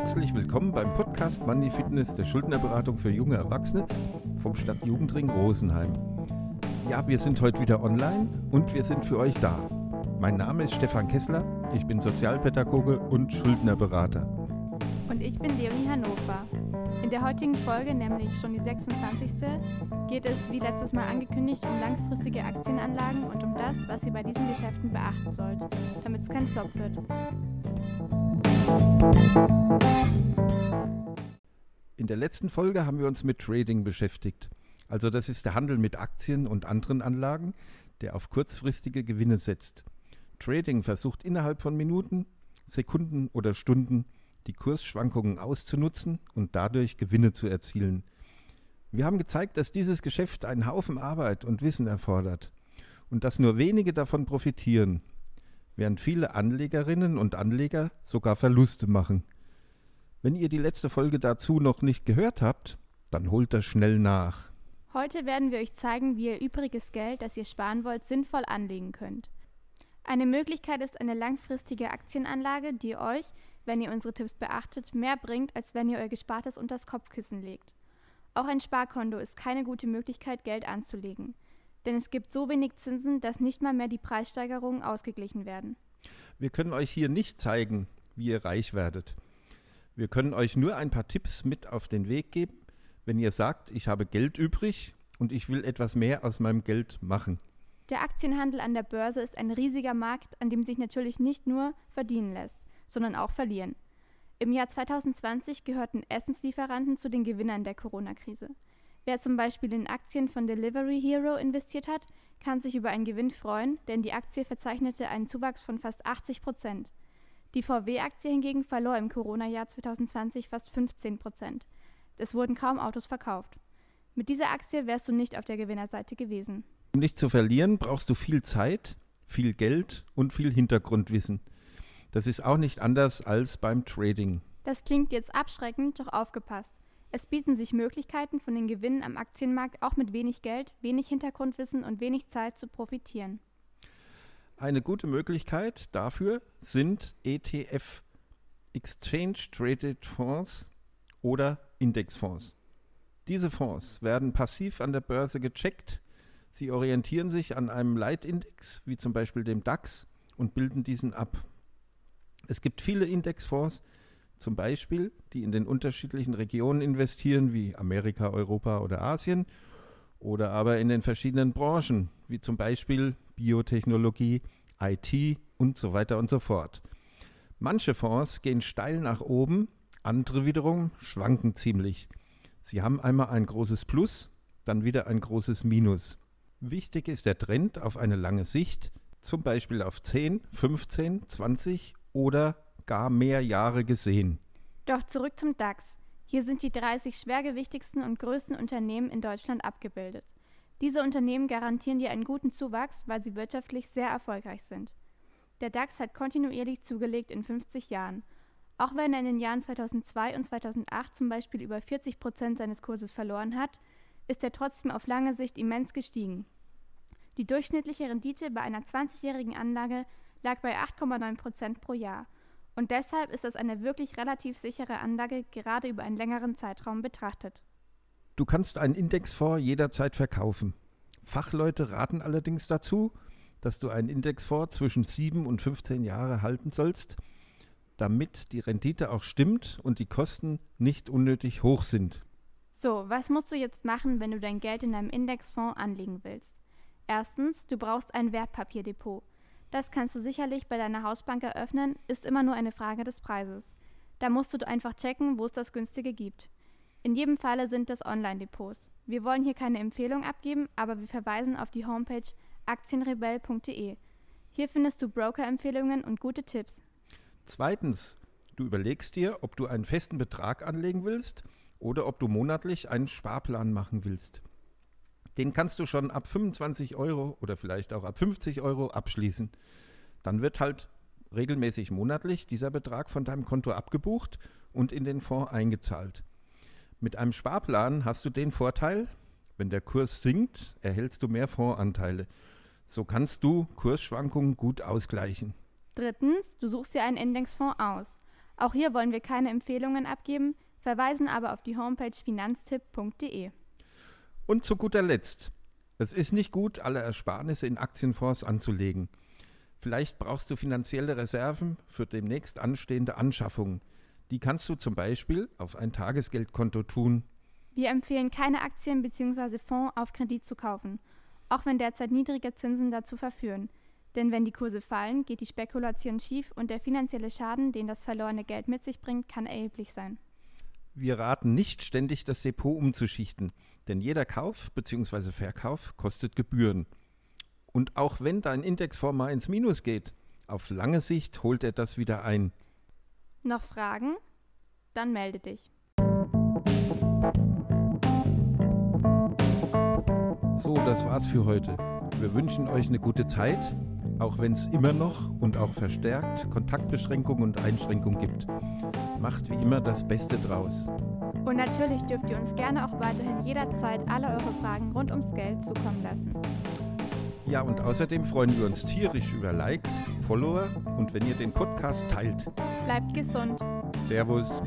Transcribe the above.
Herzlich willkommen beim Podcast Money Fitness der Schuldnerberatung für junge Erwachsene vom Stadtjugendring Rosenheim. Ja, wir sind heute wieder online und wir sind für euch da. Mein Name ist Stefan Kessler, ich bin Sozialpädagoge und Schuldnerberater. Und ich bin Leonie Hannover. In der heutigen Folge, nämlich schon die 26. geht es, wie letztes Mal angekündigt, um langfristige Aktienanlagen und um das, was ihr bei diesen Geschäften beachten sollt, damit es kein Flop wird. In der letzten Folge haben wir uns mit Trading beschäftigt. Also das ist der Handel mit Aktien und anderen Anlagen, der auf kurzfristige Gewinne setzt. Trading versucht innerhalb von Minuten, Sekunden oder Stunden die Kursschwankungen auszunutzen und dadurch Gewinne zu erzielen. Wir haben gezeigt, dass dieses Geschäft einen Haufen Arbeit und Wissen erfordert und dass nur wenige davon profitieren, während viele Anlegerinnen und Anleger sogar Verluste machen. Wenn ihr die letzte Folge dazu noch nicht gehört habt, dann holt das schnell nach. Heute werden wir euch zeigen, wie ihr übriges Geld, das ihr sparen wollt, sinnvoll anlegen könnt. Eine Möglichkeit ist eine langfristige Aktienanlage, die euch, wenn ihr unsere Tipps beachtet, mehr bringt, als wenn ihr euer Gespartes unter das Kopfkissen legt. Auch ein Sparkonto ist keine gute Möglichkeit, Geld anzulegen. Denn es gibt so wenig Zinsen, dass nicht mal mehr die Preissteigerungen ausgeglichen werden. Wir können euch hier nicht zeigen, wie ihr reich werdet. Wir können euch nur ein paar Tipps mit auf den Weg geben, wenn ihr sagt, ich habe Geld übrig und ich will etwas mehr aus meinem Geld machen. Der Aktienhandel an der Börse ist ein riesiger Markt, an dem sich natürlich nicht nur verdienen lässt, sondern auch verlieren. Im Jahr 2020 gehörten Essenslieferanten zu den Gewinnern der Corona-Krise. Wer zum Beispiel in Aktien von Delivery Hero investiert hat, kann sich über einen Gewinn freuen, denn die Aktie verzeichnete einen Zuwachs von fast 80 Prozent. Die VW-Aktie hingegen verlor im Corona-Jahr 2020 fast 15 Prozent. Es wurden kaum Autos verkauft. Mit dieser Aktie wärst du nicht auf der Gewinnerseite gewesen. Um nicht zu verlieren, brauchst du viel Zeit, viel Geld und viel Hintergrundwissen. Das ist auch nicht anders als beim Trading. Das klingt jetzt abschreckend, doch aufgepasst. Es bieten sich Möglichkeiten, von den Gewinnen am Aktienmarkt auch mit wenig Geld, wenig Hintergrundwissen und wenig Zeit zu profitieren. Eine gute Möglichkeit dafür sind ETF, Exchange Traded Fonds oder Indexfonds. Diese Fonds werden passiv an der Börse gecheckt. Sie orientieren sich an einem Leitindex, wie zum Beispiel dem DAX, und bilden diesen ab. Es gibt viele Indexfonds, zum Beispiel, die in den unterschiedlichen Regionen investieren, wie Amerika, Europa oder Asien, oder aber in den verschiedenen Branchen, wie zum Beispiel Biotechnologie, IT und so weiter und so fort. Manche Fonds gehen steil nach oben, andere wiederum schwanken ziemlich. Sie haben einmal ein großes Plus, dann wieder ein großes Minus. Wichtig ist der Trend auf eine lange Sicht, zum Beispiel auf 10, 15, 20 oder gar mehr Jahre gesehen. Doch zurück zum DAX. Hier sind die 30 schwergewichtigsten und größten Unternehmen in Deutschland abgebildet. Diese Unternehmen garantieren dir einen guten Zuwachs, weil sie wirtschaftlich sehr erfolgreich sind. Der DAX hat kontinuierlich zugelegt in 50 Jahren. Auch wenn er in den Jahren 2002 und 2008 zum Beispiel über 40 Prozent seines Kurses verloren hat, ist er trotzdem auf lange Sicht immens gestiegen. Die durchschnittliche Rendite bei einer 20-jährigen Anlage lag bei 8,9 Prozent pro Jahr. Und deshalb ist es eine wirklich relativ sichere Anlage, gerade über einen längeren Zeitraum betrachtet. Du kannst einen Indexfonds jederzeit verkaufen. Fachleute raten allerdings dazu, dass du einen Indexfonds zwischen 7 und 15 Jahre halten sollst, damit die Rendite auch stimmt und die Kosten nicht unnötig hoch sind. So, was musst du jetzt machen, wenn du dein Geld in einem Indexfonds anlegen willst? Erstens, du brauchst ein Wertpapierdepot. Das kannst du sicherlich bei deiner Hausbank eröffnen, ist immer nur eine Frage des Preises. Da musst du einfach checken, wo es das günstige gibt. In jedem Falle sind das Online-Depots. Wir wollen hier keine Empfehlung abgeben, aber wir verweisen auf die Homepage aktienrebell.de. Hier findest du Broker-Empfehlungen und gute Tipps. Zweitens, du überlegst dir, ob du einen festen Betrag anlegen willst oder ob du monatlich einen Sparplan machen willst. Den kannst du schon ab 25 Euro oder vielleicht auch ab 50 Euro abschließen. Dann wird halt regelmäßig monatlich dieser Betrag von deinem Konto abgebucht und in den Fonds eingezahlt. Mit einem Sparplan hast du den Vorteil, wenn der Kurs sinkt, erhältst du mehr Fondsanteile. So kannst du Kursschwankungen gut ausgleichen. Drittens, du suchst dir einen Indexfonds aus. Auch hier wollen wir keine Empfehlungen abgeben, verweisen aber auf die Homepage finanztipp.de. Und zu guter Letzt, es ist nicht gut, alle Ersparnisse in Aktienfonds anzulegen. Vielleicht brauchst du finanzielle Reserven für demnächst anstehende Anschaffungen. Die kannst du zum Beispiel auf ein Tagesgeldkonto tun. Wir empfehlen keine Aktien bzw. Fonds auf Kredit zu kaufen, auch wenn derzeit niedrige Zinsen dazu verführen. Denn wenn die Kurse fallen, geht die Spekulation schief und der finanzielle Schaden, den das verlorene Geld mit sich bringt, kann erheblich sein. Wir raten nicht ständig das Depot umzuschichten, denn jeder Kauf bzw. Verkauf kostet Gebühren. Und auch wenn dein Indexfonds mal ins Minus geht, auf lange Sicht holt er das wieder ein. Noch Fragen? Dann melde dich. So, das war's für heute. Wir wünschen euch eine gute Zeit, auch wenn es immer noch und auch verstärkt Kontaktbeschränkungen und Einschränkungen gibt. Macht wie immer das Beste draus. Und natürlich dürft ihr uns gerne auch weiterhin jederzeit alle eure Fragen rund ums Geld zukommen lassen. Ja, und außerdem freuen wir uns tierisch über Likes, Follower und wenn ihr den Podcast teilt. Bleibt gesund. Servus.